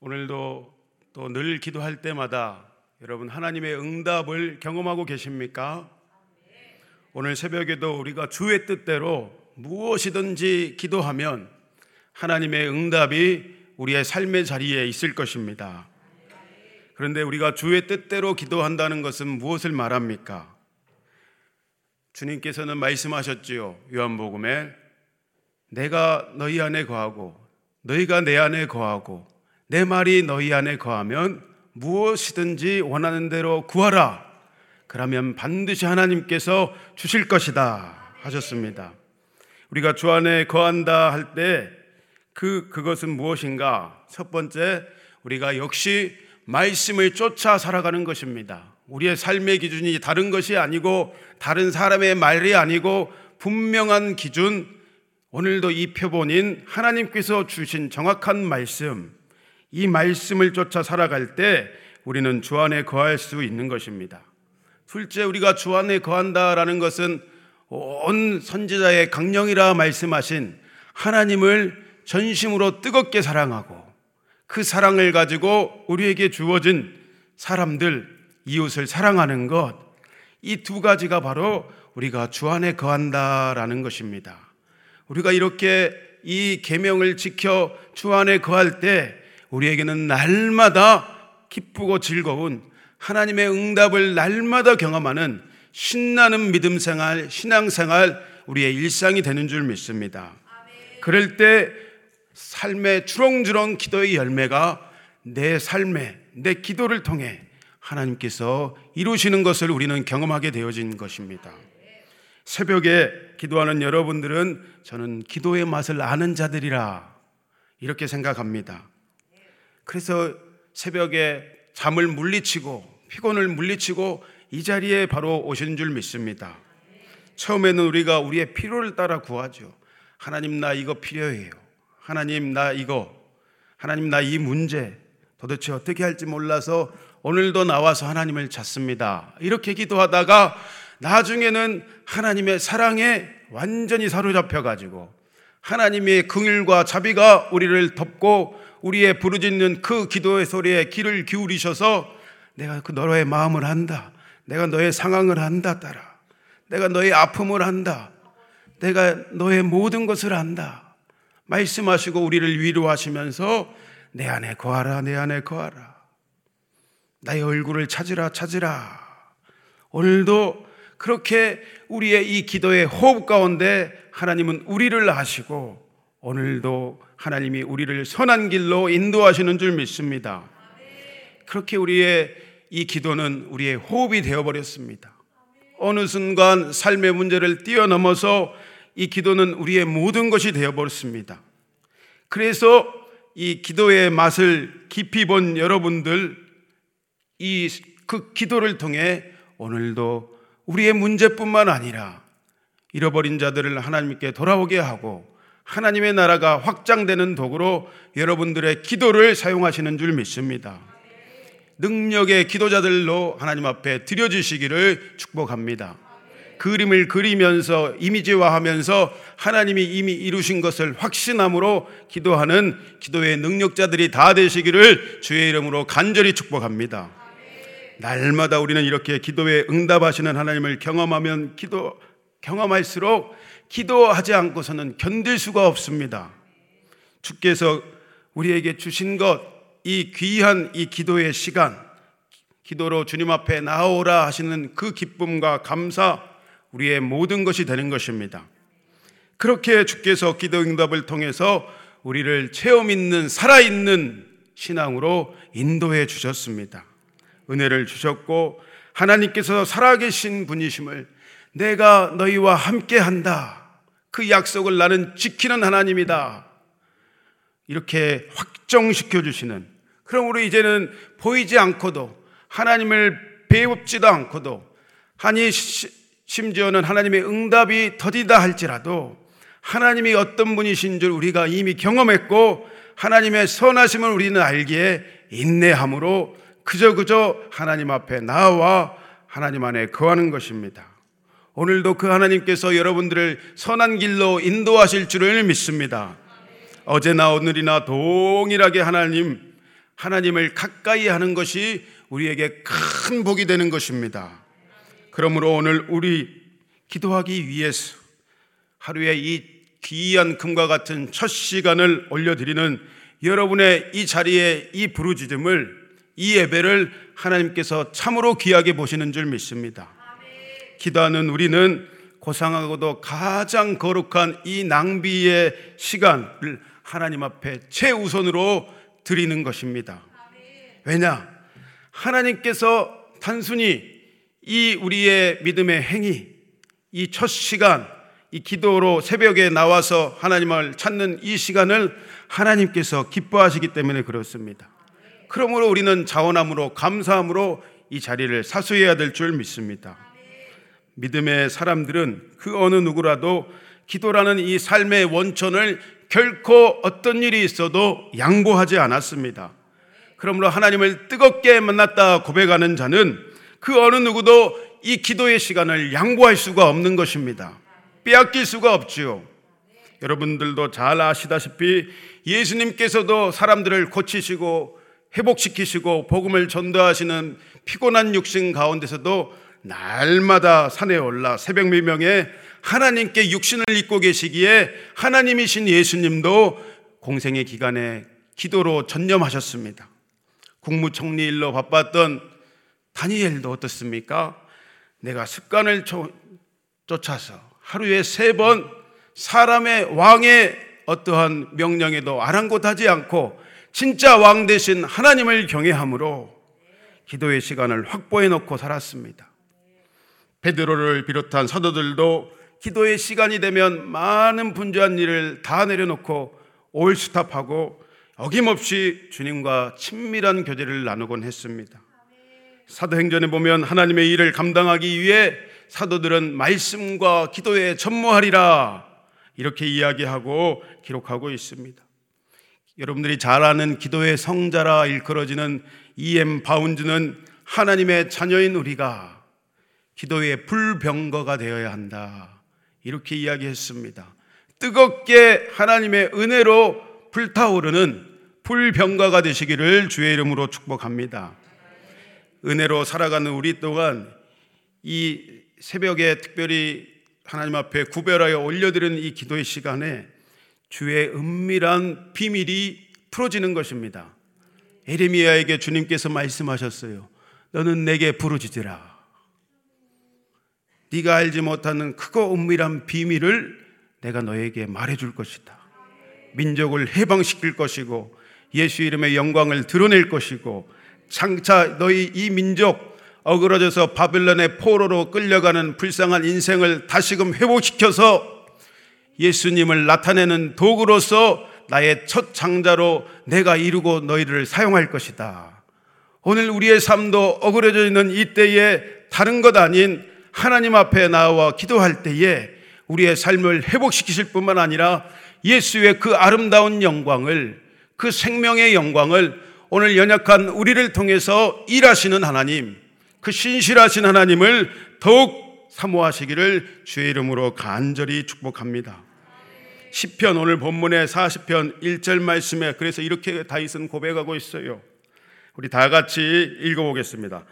오늘도 또 늘 기도할 때마다 여러분 하나님의 응답을 경험하고 계십니까? 오늘 새벽에도 우리가 주의 뜻대로 무엇이든지 기도하면 하나님의 응답이 우리의 삶의 자리에 있을 것입니다. 그런데 우리가 주의 뜻대로 기도한다는 것은 무엇을 말합니까? 주님께서는 말씀하셨지요. 요한복음에 내가 너희 안에 거하고 너희가 내 안에 거하고 내 말이 너희 안에 거하면 무엇이든지 원하는 대로 구하라. 그러면 반드시 하나님께서 주실 것이다 하셨습니다. 우리가 주 안에 거한다 할 때 그 그것은 무엇인가? 첫 번째 우리가 역시 말씀을 쫓아 살아가는 것입니다. 우리의 삶의 기준이 다른 것이 아니고 다른 사람의 말이 아니고 분명한 기준 오늘도 이 표본인 하나님께서 주신 정확한 말씀 이 말씀을 쫓아 살아갈 때 우리는 주 안에 거할 수 있는 것입니다. 둘째, 우리가 주 안에 거한다라는 것은 온 선지자의 강령이라 말씀하신 하나님을 전심으로 뜨겁게 사랑하고 그 사랑을 가지고 우리에게 주어진 사람들, 이웃을 사랑하는 것, 이 두 가지가 바로 우리가 주 안에 거한다라는 것입니다. 우리가 이렇게 이 계명을 지켜 주 안에 거할 때 우리에게는 날마다 기쁘고 즐거운 하나님의 응답을 날마다 경험하는 신나는 믿음 생활, 신앙 생활, 우리의 일상이 되는 줄 믿습니다. 그럴 때 삶의 주렁주렁 기도의 열매가 내 삶에, 내 기도를 통해 하나님께서 이루시는 것을 우리는 경험하게 되어진 것입니다. 새벽에 기도하는 여러분들은 저는 기도의 맛을 아는 자들이라 이렇게 생각합니다. 그래서 새벽에 잠을 물리치고 피곤을 물리치고 이 자리에 바로 오신 줄 믿습니다. 처음에는 우리가 우리의 필요를 따라 구하죠. 하나님 나 이거 필요해요. 하나님 나 이거. 하나님 나 이 문제. 도대체 어떻게 할지 몰라서 오늘도 나와서 하나님을 찾습니다. 이렇게 기도하다가 나중에는 하나님의 사랑에 완전히 사로잡혀 가지고 하나님의 긍휼과 자비가 우리를 덮고 우리의 부르짖는 그 기도의 소리에 귀를 기울이셔서 내가 그 너의 마음을 안다. 내가 너의 상황을 안다 따라. 내가 너의 아픔을 안다. 내가 너의 모든 것을 안다. 말씀하시고 우리를 위로하시면서 내 안에 거하라, 내 안에 거하라. 나의 얼굴을 찾으라, 찾으라. 오늘도 그렇게 우리의 이 기도의 호흡 가운데 하나님은 우리를 아시고 오늘도 하나님이 우리를 선한 길로 인도하시는 줄 믿습니다. 그렇게 우리의 이 기도는 우리의 호흡이 되어버렸습니다. 어느 순간 삶의 문제를 뛰어넘어서 이 기도는 우리의 모든 것이 되어버렸습니다. 그래서 이 기도의 맛을 깊이 본 여러분들, 이 그 기도를 통해 오늘도 우리의 문제뿐만 아니라 잃어버린 자들을 하나님께 돌아오게 하고 하나님의 나라가 확장되는 도구로 여러분들의 기도를 사용하시는 줄 믿습니다. 능력의 기도자들로 하나님 앞에 드려주시기를 축복합니다. 그림을 그리면서 이미지화하면서 하나님이 이미 이루신 것을 확신함으로 기도하는 기도의 능력자들이 다 되시기를 주의 이름으로 간절히 축복합니다. 날마다 우리는 이렇게 기도에 응답하시는 하나님을 경험하면 기도 경험할수록 기도하지 않고서는 견딜 수가 없습니다. 주께서 우리에게 주신 것, 이 귀한 이 기도의 시간, 기도로 주님 앞에 나오라 하시는 그 기쁨과 감사, 우리의 모든 것이 되는 것입니다. 그렇게 주께서 기도 응답을 통해서 우리를 체험 있는, 살아있는 신앙으로 인도해 주셨습니다. 은혜를 주셨고, 하나님께서 살아계신 분이심을 내가 너희와 함께 한다. 그 약속을 나는 지키는 하나님이다. 이렇게 확정시켜 주시는. 그러므로 이제는 보이지 않고도 하나님을 배웁지도 않고도 아니 심지어는 하나님의 응답이 더디다 할지라도 하나님이 어떤 분이신 줄 우리가 이미 경험했고 하나님의 선하심을 우리는 알기에 인내함으로 그저 그저 하나님 앞에 나와 하나님 안에 거하는 것입니다. 오늘도 그 하나님께서 여러분들을 선한 길로 인도하실 줄을 믿습니다. 어제나 오늘이나 동일하게 하나님, 하나님을 가까이 하는 것이 우리에게 큰 복이 되는 것입니다. 그러므로 오늘 우리 기도하기 위해서 하루에 이 귀한 금과 같은 첫 시간을 올려드리는 여러분의 이 자리에 이 부르짖음을 이 예배를 하나님께서 참으로 귀하게 보시는 줄 믿습니다. 기도하는 우리는 고상하고도 가장 거룩한 이 낭비의 시간을 하나님 앞에 최우선으로 드리는 것입니다. 왜냐? 하나님께서 단순히 이 우리의 믿음의 행위, 이 첫 시간, 이 기도로 새벽에 나와서 하나님을 찾는 이 시간을 하나님께서 기뻐하시기 때문에 그렇습니다. 그러므로 우리는 자원함으로 감사함으로 이 자리를 사수해야 될 줄 믿습니다. 믿음의 사람들은 그 어느 누구라도 기도라는 이 삶의 원천을 결코 어떤 일이 있어도 양보하지 않았습니다. 그러므로 하나님을 뜨겁게 만났다 고백하는 자는 그 어느 누구도 이 기도의 시간을 양보할 수가 없는 것입니다. 빼앗길 수가 없지요. 여러분들도 잘 아시다시피 예수님께서도 사람들을 고치시고 회복시키시고 복음을 전도하시는 피곤한 육신 가운데서도 날마다 산에 올라 새벽 미명에 하나님께 육신을 입고 계시기에 하나님이신 예수님도 공생의 기간에 기도로 전념하셨습니다. 국무총리 일로 바빴던 다니엘도 어떻습니까? 내가 습관을 쫓아서 하루에 세 번 사람의 왕의 어떠한 명령에도 아랑곳하지 않고 진짜 왕 대신 하나님을 경외함으로 기도의 시간을 확보해 놓고 살았습니다. 베드로를 비롯한 사도들도 기도의 시간이 되면 많은 분주한 일을 다 내려놓고 올스탑하고 어김없이 주님과 친밀한 교제를 나누곤 했습니다. 사도행전에 보면 하나님의 일을 감당하기 위해 사도들은 말씀과 기도에 전무하리라 이렇게 이야기하고 기록하고 있습니다. 여러분들이 잘 아는 기도의 성자라 일컬어지는 E.M. 바운즈는 하나님의 자녀인 우리가 기도의 불병거가 되어야 한다. 이렇게 이야기했습니다. 뜨겁게 하나님의 은혜로 불타오르는 불병가가 되시기를 주의 이름으로 축복합니다. 은혜로 살아가는 우리 동안 이 새벽에 특별히 하나님 앞에 구별하여 올려드리는 이 기도의 시간에 주의 은밀한 비밀이 풀어지는 것입니다. 에레미야에게 주님께서 말씀하셨어요. 너는 내게 부르짖으라. 네가 알지 못하는 크고 은밀한 비밀을 내가 너에게 말해줄 것이다. 민족을 해방시킬 것이고 예수 이름의 영광을 드러낼 것이고 장차 너희 이 민족 어그러져서 바벨론의 포로로 끌려가는 불쌍한 인생을 다시금 회복시켜서 예수님을 나타내는 도구로서 나의 첫 장자로 내가 이루고 너희를 사용할 것이다. 오늘 우리의 삶도 어그러져 있는 이 때에 다른 것 아닌 하나님 앞에 나와 기도할 때에 우리의 삶을 회복시키실 뿐만 아니라 예수의 그 아름다운 영광을 그 생명의 영광을 오늘 연약한 우리를 통해서 일하시는 하나님, 그 신실하신 하나님을 더욱 사모하시기를 주의 이름으로 간절히 축복합니다. 10편 오늘 본문의 40편 1절 말씀에 그래서 이렇게 다윗은 고백하고 있어요. 우리 다 같이 읽어보겠습니다.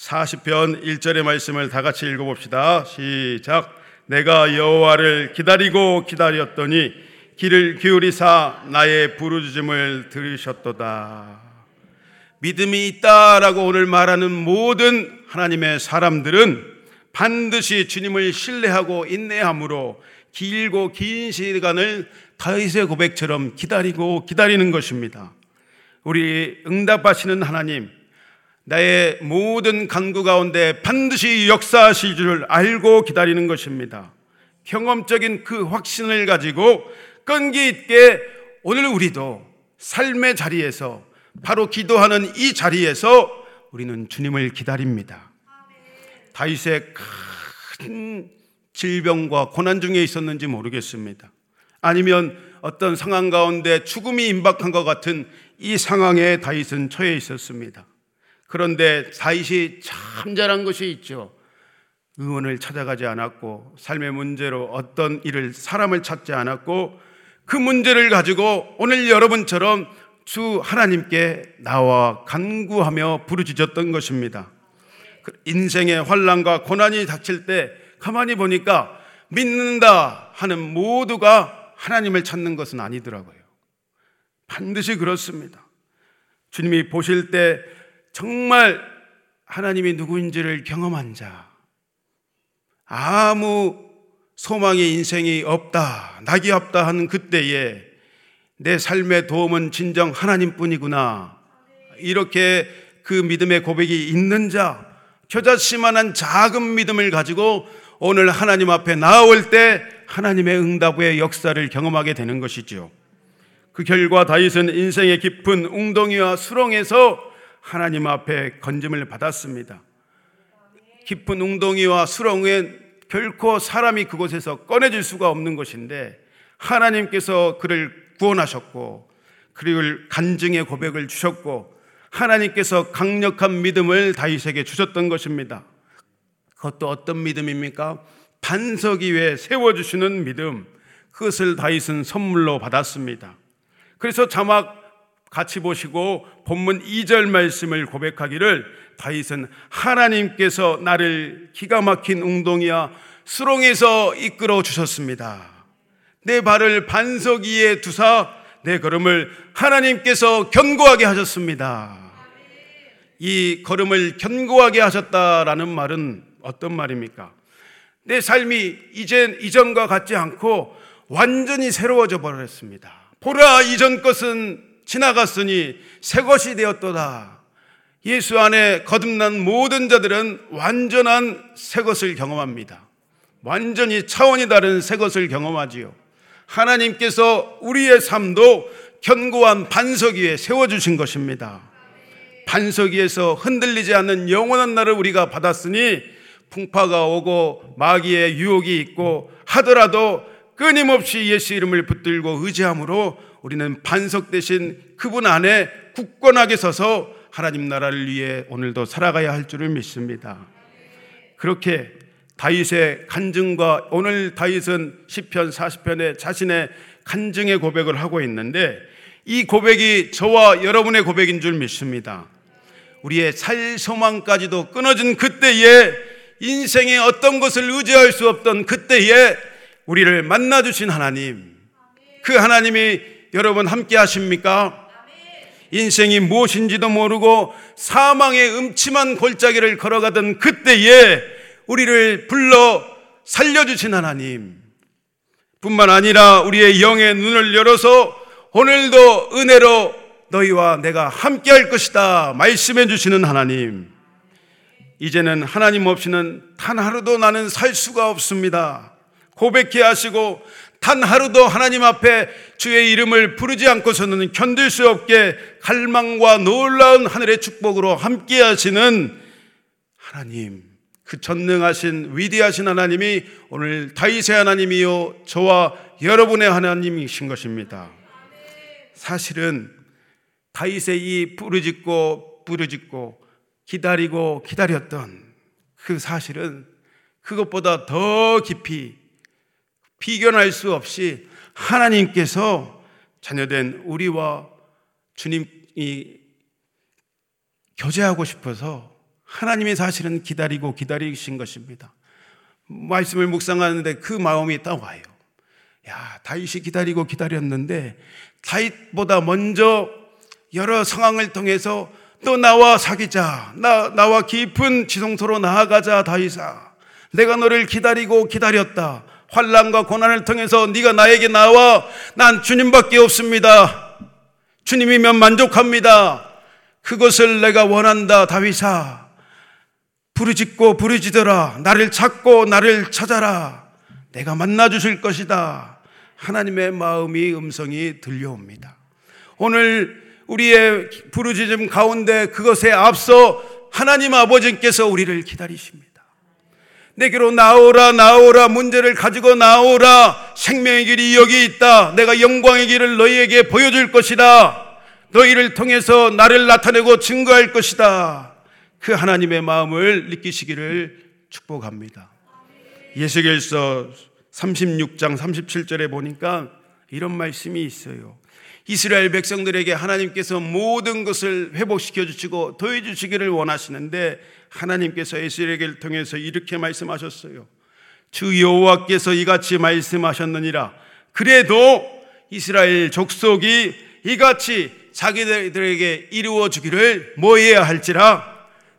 40편 1절의 말씀을 다 같이 읽어봅시다. 시작. 내가 여호와를 기다리고 기다렸더니 길을 기울이사 나의 부르짖음을 들으셨도다. 믿음이 있다라고 오늘 말하는 모든 하나님의 사람들은 반드시 주님을 신뢰하고 인내함으로 길고 긴 시간을 다윗의 고백처럼 기다리고 기다리는 것입니다. 우리 응답하시는 하나님, 나의 모든 간구 가운데 반드시 역사하실 줄 알고 기다리는 것입니다. 경험적인 그 확신을 가지고 끈기 있게 오늘 우리도 삶의 자리에서 바로 기도하는 이 자리에서 우리는 주님을 기다립니다. 다윗의 큰 질병과 고난 중에 있었는지 모르겠습니다. 아니면 어떤 상황 가운데 죽음이 임박한 것 같은 이 상황에 다윗은 처해 있었습니다. 그런데 다윗이 참 잘한 것이 있죠. 의원을 찾아가지 않았고 삶의 문제로 어떤 일을 사람을 찾지 않았고 그 문제를 가지고 오늘 여러분처럼 주 하나님께 나와 간구하며 부르짖었던 것입니다. 그 인생의 환란과 고난이 닥칠 때 가만히 보니까 믿는다 하는 모두가 하나님을 찾는 것은 아니더라고요. 반드시 그렇습니다. 주님이 보실 때 정말 하나님이 누구인지를 경험한 자, 아무 소망의 인생이 없다, 낙이 없다 하는 그때에 내 삶의 도움은 진정 하나님뿐이구나. 이렇게 그 믿음의 고백이 있는 자, 겨자씨만한 작은 믿음을 가지고 오늘 하나님 앞에 나올 때 하나님의 응답의 역사를 경험하게 되는 것이지요. 그 결과 다윗은 인생의 깊은 웅덩이와 수렁에서 하나님 앞에 건짐을 받았습니다. 깊은 웅덩이와 수렁엔 결코 사람이 그곳에서 꺼내질 수가 없는 것인데 하나님께서 그를 구원하셨고 그리고 간증의 고백을 주셨고 하나님께서 강력한 믿음을 다윗에게 주셨던 것입니다. 그것도 어떤 믿음입니까? 반석 위에 세워 주시는 믿음. 그것을 다윗은 선물로 받았습니다. 그래서 자막 같이 보시고 본문 2절 말씀을 고백하기를 다윗은 하나님께서 나를 기가 막힌 웅동이야 수렁에서 이끌어 주셨습니다. 내 발을 반석 위에 두사 내 걸음을 하나님께서 견고하게 하셨습니다. 이 걸음을 견고하게 하셨다라는 말은 어떤 말입니까? 내 삶이 이젠 이전과 같지 않고 완전히 새로워져 버렸습니다. 보라 이전 것은 지나갔으니 새 것이 되었도다. 예수 안에 거듭난 모든 자들은 완전한 새 것을 경험합니다. 완전히 차원이 다른 새 것을 경험하지요. 하나님께서 우리의 삶도 견고한 반석 위에 세워주신 것입니다. 반석 위에서 흔들리지 않는 영원한 날을 우리가 받았으니 풍파가 오고 마귀의 유혹이 있고 하더라도 끊임없이 예수 이름을 붙들고 의지함으로 우리는 반석 대신 그분 안에 굳건하게 서서 하나님 나라를 위해 오늘도 살아가야 할 줄을 믿습니다. 그렇게 다윗의 간증과 오늘 다윗은 시편 40편에 자신의 간증의 고백을 하고 있는데 이 고백이 저와 여러분의 고백인 줄 믿습니다. 우리의 살 소망까지도 끊어진 그때에 인생의 어떤 것을 의지할 수 없던 그때에 우리를 만나 주신 하나님. 그 하나님이 여러분 함께 하십니까? 인생이 무엇인지도 모르고 사망의 음침한 골짜기를 걸어가던 그때에 우리를 불러 살려주신 하나님. 뿐만 아니라 우리의 영의 눈을 열어서 오늘도 은혜로 너희와 내가 함께 할 것이다. 말씀해 주시는 하나님. 이제는 하나님 없이는 단 하루도 나는 살 수가 없습니다. 고백해 하시고 단 하루도 하나님 앞에 주의 이름을 부르지 않고서는 견딜 수 없게 갈망과 놀라운 하늘의 축복으로 함께 하시는 하나님. 그 전능하신 위대하신 하나님이 오늘 다윗의 하나님이요 저와 여러분의 하나님이신 것입니다. 사실은 다윗의 이 부르짖고 부르짖고 기다리고 기다렸던 그 사실은 그것보다 더 깊이 비견할 수 없이 하나님께서 자녀된 우리와 주님이 교제하고 싶어서 하나님이 사실은 기다리고 기다리신 것입니다. 말씀을 묵상하는데 그 마음이 따와요. 야, 다윗이 기다리고 기다렸는데 다윗보다 먼저 여러 상황을 통해서 또 나와 사귀자. 나, 나와 깊은 지성소로 나아가자, 다윗아. 내가 너를 기다리고 기다렸다. 환란과 고난을 통해서 네가 나에게 나와 난 주님밖에 없습니다. 주님이면 만족합니다. 그것을 내가 원한다, 다윗아. 부르짖고 부르짖어라. 나를 찾고 나를 찾아라. 내가 만나 주실 것이다. 하나님의 마음이 음성이 들려옵니다. 오늘 우리의 부르짖음 가운데 그것에 앞서 하나님 아버지께서 우리를 기다리십니다. 내게로 나오라 나오라 문제를 가지고 나오라 생명의 길이 여기 있다. 내가 영광의 길을 너희에게 보여줄 것이다. 너희를 통해서 나를 나타내고 증거할 것이다. 그 하나님의 마음을 느끼시기를 축복합니다. 예수결서 36장 37절에 보니까 이런 말씀이 있어요. 이스라엘 백성들에게 하나님께서 모든 것을 회복시켜 주시고 더해 주시기를 원하시는데 하나님께서 이스라엘을 통해서 이렇게 말씀하셨어요. 주 여호와께서 이같이 말씀하셨느니라. 그래도 이스라엘 족속이 이같이 자기들에게 이루어 주기를 뭐해야 할지라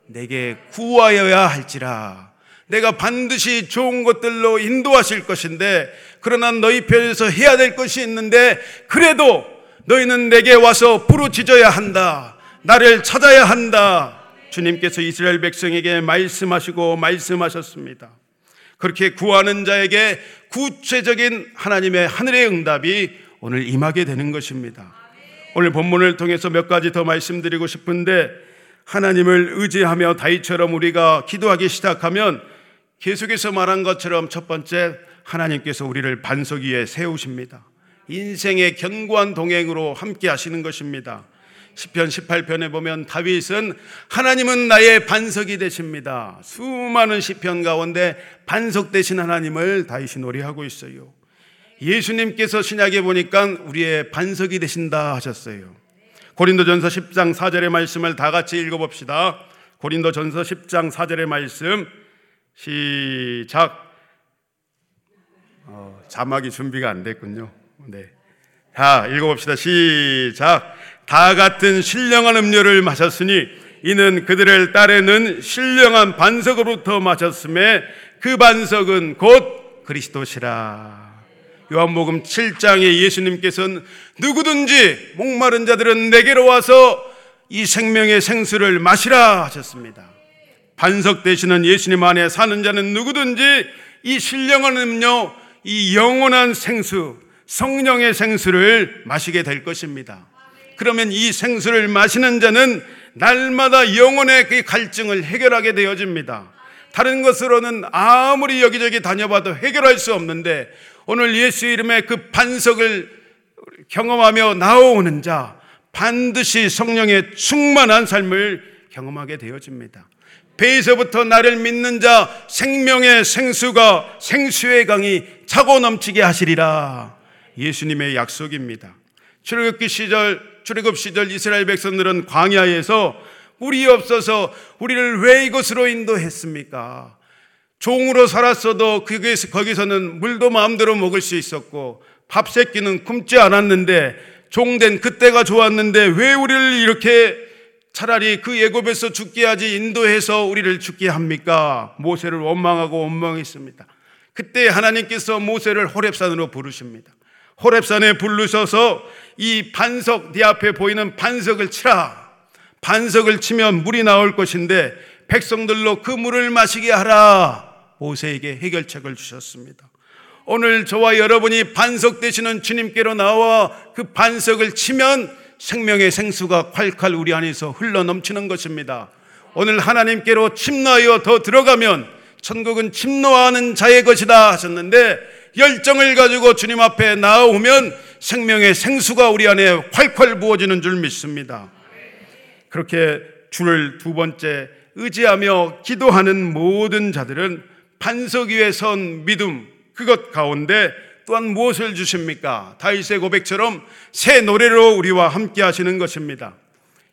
내게 구하여야 할지라. 내가 반드시 좋은 것들로 인도하실 것인데 그러나 너희 편에서 해야 될 것이 있는데 그래도 너희는 내게 와서 부르짖어야 한다. 나를 찾아야 한다. 주님께서 이스라엘 백성에게 말씀하시고 말씀하셨습니다. 그렇게 구하는 자에게 구체적인 하나님의 하늘의 응답이 오늘 임하게 되는 것입니다. 오늘 본문을 통해서 몇 가지 더 말씀드리고 싶은데 하나님을 의지하며 다윗처럼 우리가 기도하기 시작하면 계속해서 말한 것처럼 첫 번째 하나님께서 우리를 반석 위에 세우십니다. 인생의 견고한 동행으로 함께 하시는 것입니다. 10편 18편에 보면 다윗은 하나님은 나의 반석이 되십니다. 수많은 시편 가운데 반석 되신 하나님을 다윗이 노래하고 있어요. 예수님께서 신약에 보니까 우리의 반석이 되신다 하셨어요. 고린도전서 10장 4절의 말씀을 다 같이 읽어 봅시다. 고린도전서 10장 4절의 말씀 시작. 어, 자막이 준비가 안 됐군요. 네. 자, 읽어봅시다. 시작. 다 같은 신령한 음료를 마셨으니 이는 그들을 따르는 신령한 반석으로부터 마셨음에 그 반석은 곧 그리스도시라. 요한복음 7장에 예수님께서는 누구든지 목마른 자들은 내게로 와서 이 생명의 생수를 마시라 하셨습니다. 반석 되시는 예수님 안에 사는 자는 누구든지 이 신령한 음료, 이 영원한 생수, 성령의 생수를 마시게 될 것입니다. 그러면 이 생수를 마시는 자는 날마다 영혼의 그 갈증을 해결하게 되어집니다. 다른 것으로는 아무리 여기저기 다녀봐도 해결할 수 없는데 오늘 예수 이름의 그 반석을 경험하며 나오는 자 반드시 성령의 충만한 삶을 경험하게 되어집니다. 배에서부터 나를 믿는 자 생명의 생수가 생수의 강이 차고 넘치게 하시리라. 예수님의 약속입니다. 출애굽기 시절 출애굽 시절 이스라엘 백성들은 광야에서 물이 없어서 우리를 왜 이곳으로 인도했습니까? 종으로 살았어도 거기서, 거기서는 물도 마음대로 먹을 수 있었고 밥 새끼는 굶지 않았는데 종된 그때가 좋았는데 왜 우리를 이렇게 차라리 그 예굽에서 죽게 하지 인도해서 우리를 죽게 합니까? 모세를 원망하고 원망했습니다. 그때 하나님께서 모세를 호렙산으로 부르십니다. 호렙산에 부르셔서 이 반석 네 앞에 보이는 반석을 치라. 반석을 치면 물이 나올 것인데 백성들로 그 물을 마시게 하라. 모세에게 해결책을 주셨습니다. 오늘 저와 여러분이 반석 되시는 주님께로 나와 그 반석을 치면 생명의 생수가 콸콸 우리 안에서 흘러 넘치는 것입니다. 오늘 하나님께로 침노하여 더 들어가면 천국은 침노하는 자의 것이다 하셨는데 열정을 가지고 주님 앞에 나오면 생명의 생수가 우리 안에 콸콸 부어지는 줄 믿습니다. 그렇게 주를 두 번째 의지하며 기도하는 모든 자들은 반석 위에 선 믿음 그것 가운데 또한 무엇을 주십니까? 다윗의 고백처럼 새 노래로 우리와 함께 하시는 것입니다.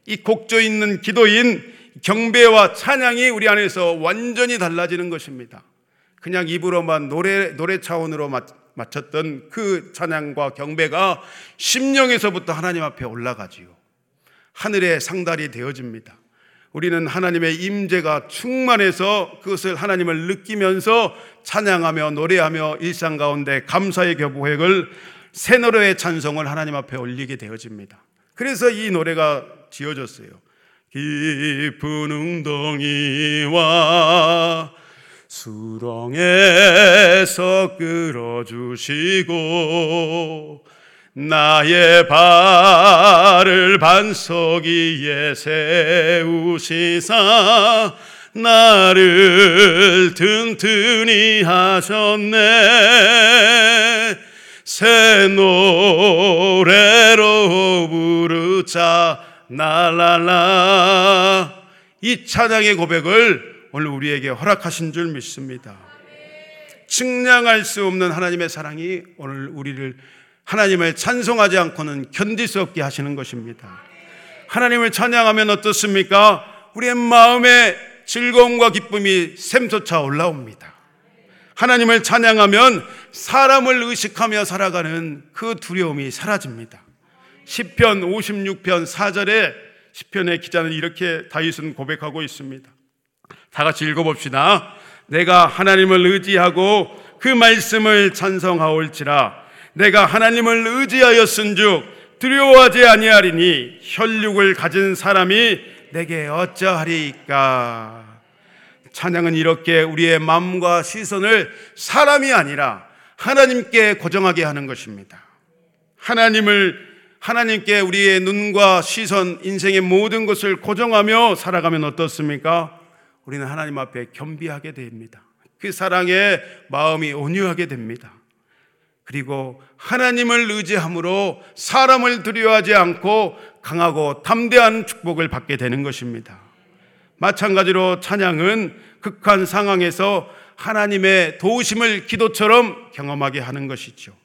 이 곡조 있는 기도인 경배와 찬양이 우리 안에서 완전히 달라지는 것입니다. 그냥 입으로만 노래, 노래 차원으로 맞췄던 그 찬양과 경배가 심령에서부터 하나님 앞에 올라가지요. 하늘의 상달이 되어집니다. 우리는 하나님의 임재가 충만해서 그것을 하나님을 느끼면서 찬양하며 노래하며 일상 가운데 감사의 교보획을 새 노래의 찬송을 하나님 앞에 올리게 되어집니다. 그래서 이 노래가 지어졌어요. 깊은 웅덩이와 수렁에서 끌어주시고 나의 발을 반석 위에 세우시사 나를 튼튼히 하셨네. 새 노래로 부르자 나라라. 이 찬양의 고백을 오늘 우리에게 허락하신 줄 믿습니다. 측량할 수 없는 하나님의 사랑이 오늘 우리를 하나님을 찬송하지 않고는 견딜 수 없게 하시는 것입니다. 하나님을 찬양하면 어떻습니까? 우리의 마음에 즐거움과 기쁨이 샘솟아 올라옵니다. 하나님을 찬양하면 사람을 의식하며 살아가는 그 두려움이 사라집니다. 10편 56편 4절에 10편의 기자는 이렇게 다윗은 고백하고 있습니다. 다 같이 읽어봅시다. 내가 하나님을 의지하고 그 말씀을 찬성하올지라 내가 하나님을 의지하였은즉 두려워하지 아니하리니 혈육을 가진 사람이 내게 어쩌하리까 찬양은 이렇게 우리의 마음과 시선을 사람이 아니라 하나님께 고정하게 하는 것입니다. 하나님을 하나님께 우리의 눈과 시선, 인생의 모든 것을 고정하며 살아가면 어떻습니까? 우리는 하나님 앞에 겸비하게 됩니다. 그 사랑에 마음이 온유하게 됩니다. 그리고 하나님을 의지함으로 사람을 두려워하지 않고 강하고 담대한 축복을 받게 되는 것입니다. 마찬가지로 찬양은 극한 상황에서 하나님의 도우심을 기도처럼 경험하게 하는 것이죠.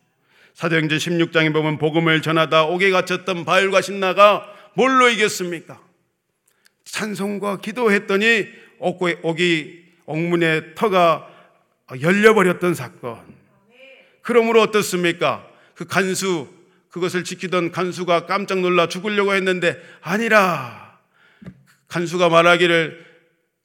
사도행전 16장에 보면 복음을 전하다 옥에 갇혔던 바울과 신나가 뭘로 이겼습니까? 찬송과 기도했더니 옥이 옥문의 터가 열려버렸던 사건. 그러므로 어떻습니까? 그 간수, 그것을 지키던 간수가 깜짝 놀라 죽으려고 했는데 아니라 간수가 말하기를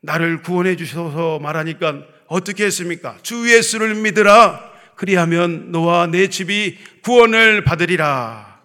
나를 구원해 주셔서 말하니까 어떻게 했습니까? 주 예수를 믿으라. 그리하면 너와 내 집이 구원을 받으리라.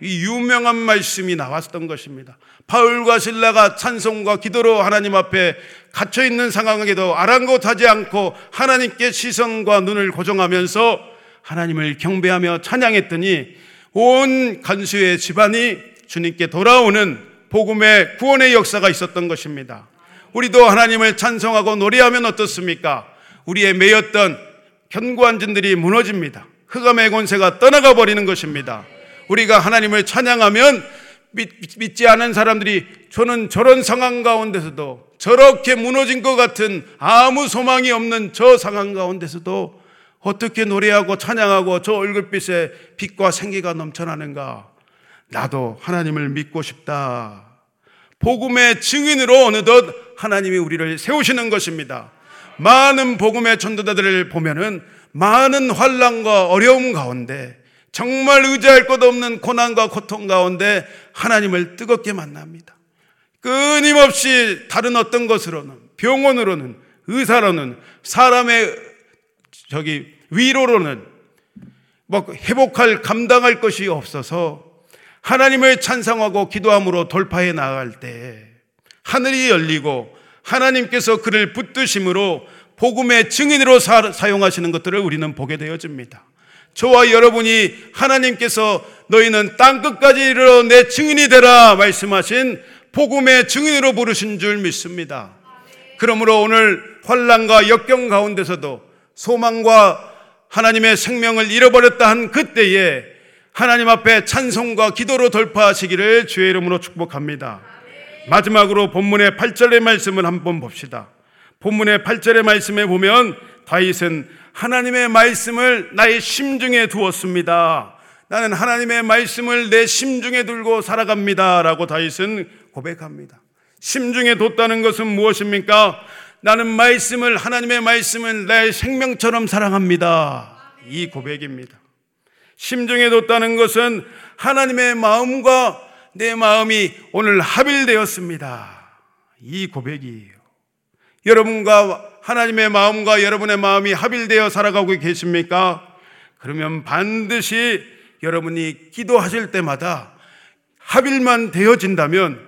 이 유명한 말씀이 나왔던 것입니다. 바울과 신라가 찬송과 기도로 하나님 앞에 갇혀 있는 상황에도 아랑곳하지 않고 하나님께 시선과 눈을 고정하면서 하나님을 경배하며 찬양했더니 온 간수의 집안이 주님께 돌아오는 복음의 구원의 역사가 있었던 것입니다. 우리도 하나님을 찬송하고 노래하면 어떻습니까? 우리의 매였던 견고한 진들이 무너집니다. 흑암의 권세가 떠나가 버리는 것입니다. 우리가 하나님을 찬양하면 믿, 지 않은 사람들이 저는 저런 상황 가운데서도 저렇게 무너진 것 같은 아무 소망이 없는 저 상황 가운데서도 어떻게 노래하고 찬양하고 저 얼굴빛에 빛과 생기가 넘쳐나는가? 나도 하나님을 믿고 싶다. 복음의 증인으로 어느덧 하나님이 우리를 세우시는 것입니다. 많은 복음의 전도자들을 보면은 많은 환란과 어려움 가운데 정말 의지할 것 없는 고난과 고통 가운데 하나님을 뜨겁게 만납니다. 끊임없이 다른 어떤 것으로는 병원으로는 의사로는 사람의 저기 위로로는 뭐 회복할 감당할 것이 없어서 하나님을 찬성하고 기도함으로 돌파해 나갈 때 하늘이 열리고 하나님께서 그를 붙드심으로 복음의 증인으로 사, 용하시는 것들을 우리는 보게 되어집니다. 저와 여러분이 하나님께서 너희는 땅 끝까지 이르러 내 증인이 되라 말씀하신 복음의 증인으로 부르신 줄 믿습니다. 그러므로 오늘 환란과 역경 가운데서도 소망과 하나님의 생명을 잃어버렸다 한 그때에 하나님 앞에 찬송과 기도로 돌파하시기를 주의 이름으로 축복합니다. 마지막으로 본문의 8절의 말씀을 한번 봅시다. 본문의 8절의 말씀에 보면 다윗은 하나님의 말씀을 나의 심중에 두었습니다. 나는 하나님의 말씀을 내 심중에 들고 살아갑니다. 라고 다윗은 고백합니다. 심중에 뒀다는 것은 무엇입니까? 나는 말씀을, 하나님의 말씀을 내 생명처럼 사랑합니다. 이 고백입니다. 심중에 뒀다는 것은 하나님의 마음과 내 마음이 오늘 합일되었습니다. 이 고백이에요. 여러분과 하나님의 마음과 여러분의 마음이 합일되어 살아가고 계십니까? 그러면 반드시 여러분이 기도하실 때마다 합일만 되어진다면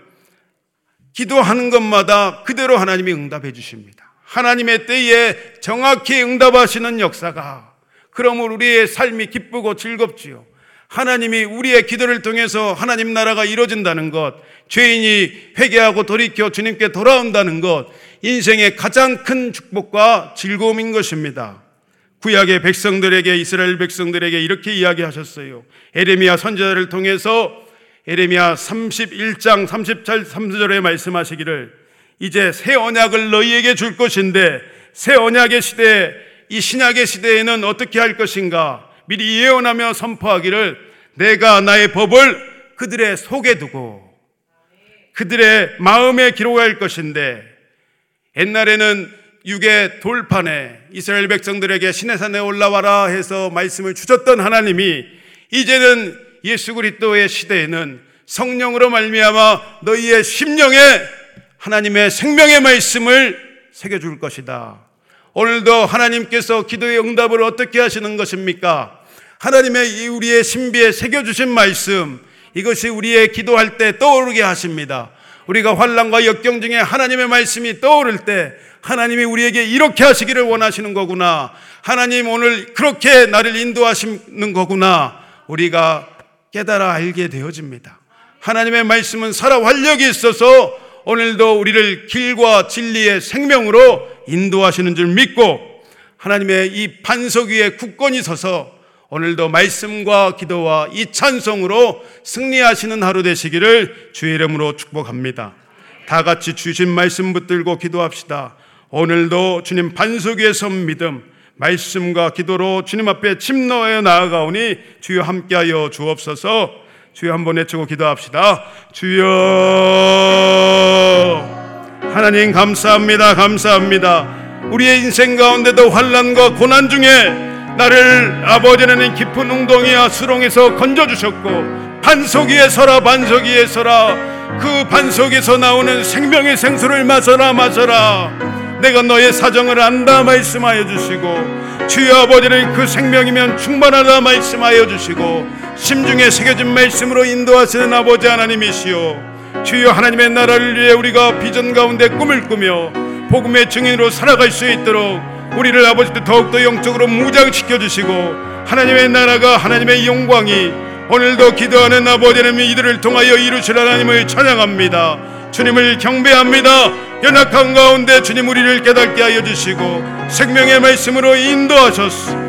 기도하는 것마다 그대로 하나님이 응답해 주십니다. 하나님의 때에 정확히 응답하시는 역사가 그러므로 우리의 삶이 기쁘고 즐겁지요. 하나님이 우리의 기도를 통해서 하나님 나라가 이루어진다는 것, 죄인이 회개하고 돌이켜 주님께 돌아온다는 것, 인생의 가장 큰 축복과 즐거움인 것입니다. 구약의 백성들에게 이스라엘 백성들에게 이렇게 이야기하셨어요. 에레미야 선지자를 통해서 에레미야 31장 33절에 말씀하시기를 이제 새 언약을 너희에게 줄 것인데 새 언약의 시대에 이 신약의 시대에는 어떻게 할 것인가? 미리 예언하며 선포하기를 내가 나의 법을 그들의 속에 두고 그들의 마음에 기록할 것인데 옛날에는 육의 돌판에 이스라엘 백성들에게 시내산에 올라와라 해서 말씀을 주셨던 하나님이 이제는 예수 그리스도의 시대에는 성령으로 말미암아 너희의 심령에 하나님의 생명의 말씀을 새겨 줄 것이다. 오늘도 하나님께서 기도의 응답을 어떻게 하시는 것입니까? 하나님의 우리의 신비에 새겨 주신 말씀 이것이 우리의 기도할 때 떠오르게 하십니다. 우리가 환란과 역경 중에 하나님의 말씀이 떠오를 때 하나님이 우리에게 이렇게 하시기를 원하시는 거구나. 하나님 오늘 그렇게 나를 인도하시는 거구나. 우리가 깨달아 알게 되어집니다. 하나님의 말씀은 살아 활력이 있어서 오늘도 우리를 길과 진리의 생명으로 인도하시는 줄 믿고 하나님의 이 반석 위에 굳건히 서서 오늘도 말씀과 기도와 이 찬송으로 승리하시는 하루 되시기를 주의 이름으로 축복합니다. 다 같이 주신 말씀 붙들고 기도합시다. 오늘도 주님 반석 위에 선 믿음, 말씀과 기도로 주님 앞에 침 넣어 나아가오니 주여 함께하여 주옵소서. 주여 한번 외치고 기도합시다. 주여 하나님 감사합니다. 감사합니다. 우리의 인생 가운데도 환란과 고난 중에 나를 아버지 하나님 깊은 웅덩이와 수렁에서 건져주셨고 반석 위에 서라 반석 위에 서라. 그 반석에서 나오는 생명의 생수를 마셔라 마셔라. 내가 너의 사정을 안다 말씀하여 주시고 주여 아버지는 그 생명이면 충만하다 말씀하여 주시고 심중에 새겨진 말씀으로 인도하시는 아버지 하나님이시오. 주여 하나님의 나라를 위해 우리가 비전 가운데 꿈을 꾸며 복음의 증인으로 살아갈 수 있도록 우리를 아버지도 더욱더 영적으로 무장시켜 주시고 하나님의 나라가 하나님의 영광이 오늘도 기도하는 아버지 하나님 이들을 통하여 이루실 하나님을 찬양합니다. 주님을 경배합니다. 연약한 가운데 주님 우리를 깨닫게 하여 주시고 생명의 말씀으로 인도하셨소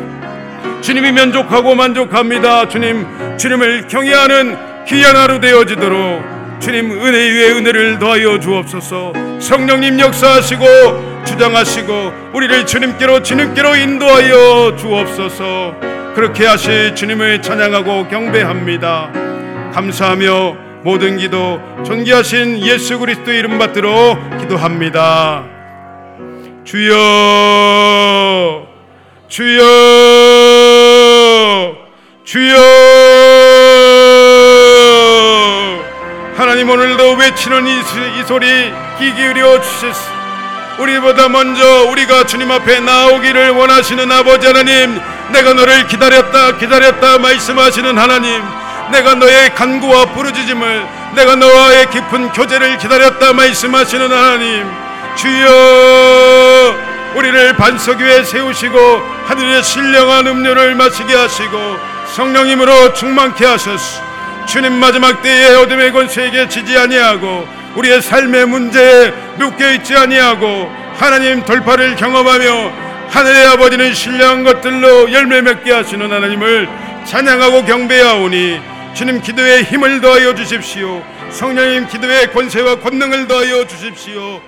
주님이 만족하고 만족합니다. 주님 주님을 경외하는 귀한 하루 되어지도록 주님 은혜 위에 은혜를 더하여 주옵소서. 성령님 역사하시고 주장하시고 우리를 주님께로 주님께로 인도하여 주옵소서. 그렇게 하시 주님을 찬양하고 경배합니다. 감사하며 모든 기도 존귀하신 예수 그리스도 이름 받들어 기도합니다. 주여 주여 주여 하나님 오늘도 외치는 이, 이 소리 귀 기울여 주셨소. 우리보다 먼저 우리가 주님 앞에 나오기를 원하시는 아버지 하나님 내가 너를 기다렸다 기다렸다 말씀하시는 하나님 내가 너의 간구와 부르짖음을 내가 너와의 깊은 교제를 기다렸다 말씀하시는 하나님 주여 우리를 반석 위에 세우시고 하늘의 신령한 음료를 마시게 하시고 성령님으로 충만케 하셨소 주님 마지막 때에 어둠의 권세에게 지지 아니하고 우리의 삶의 문제에 묶여 있지 아니하고 하나님 돌파를 경험하며 하늘의 아버지는 신령한 것들로 열매 맺게 하시는 하나님을 찬양하고 경배하오니 주님 기도에 힘을 더하여 주십시오. 성령님 기도에 권세와 권능을 더하여 주십시오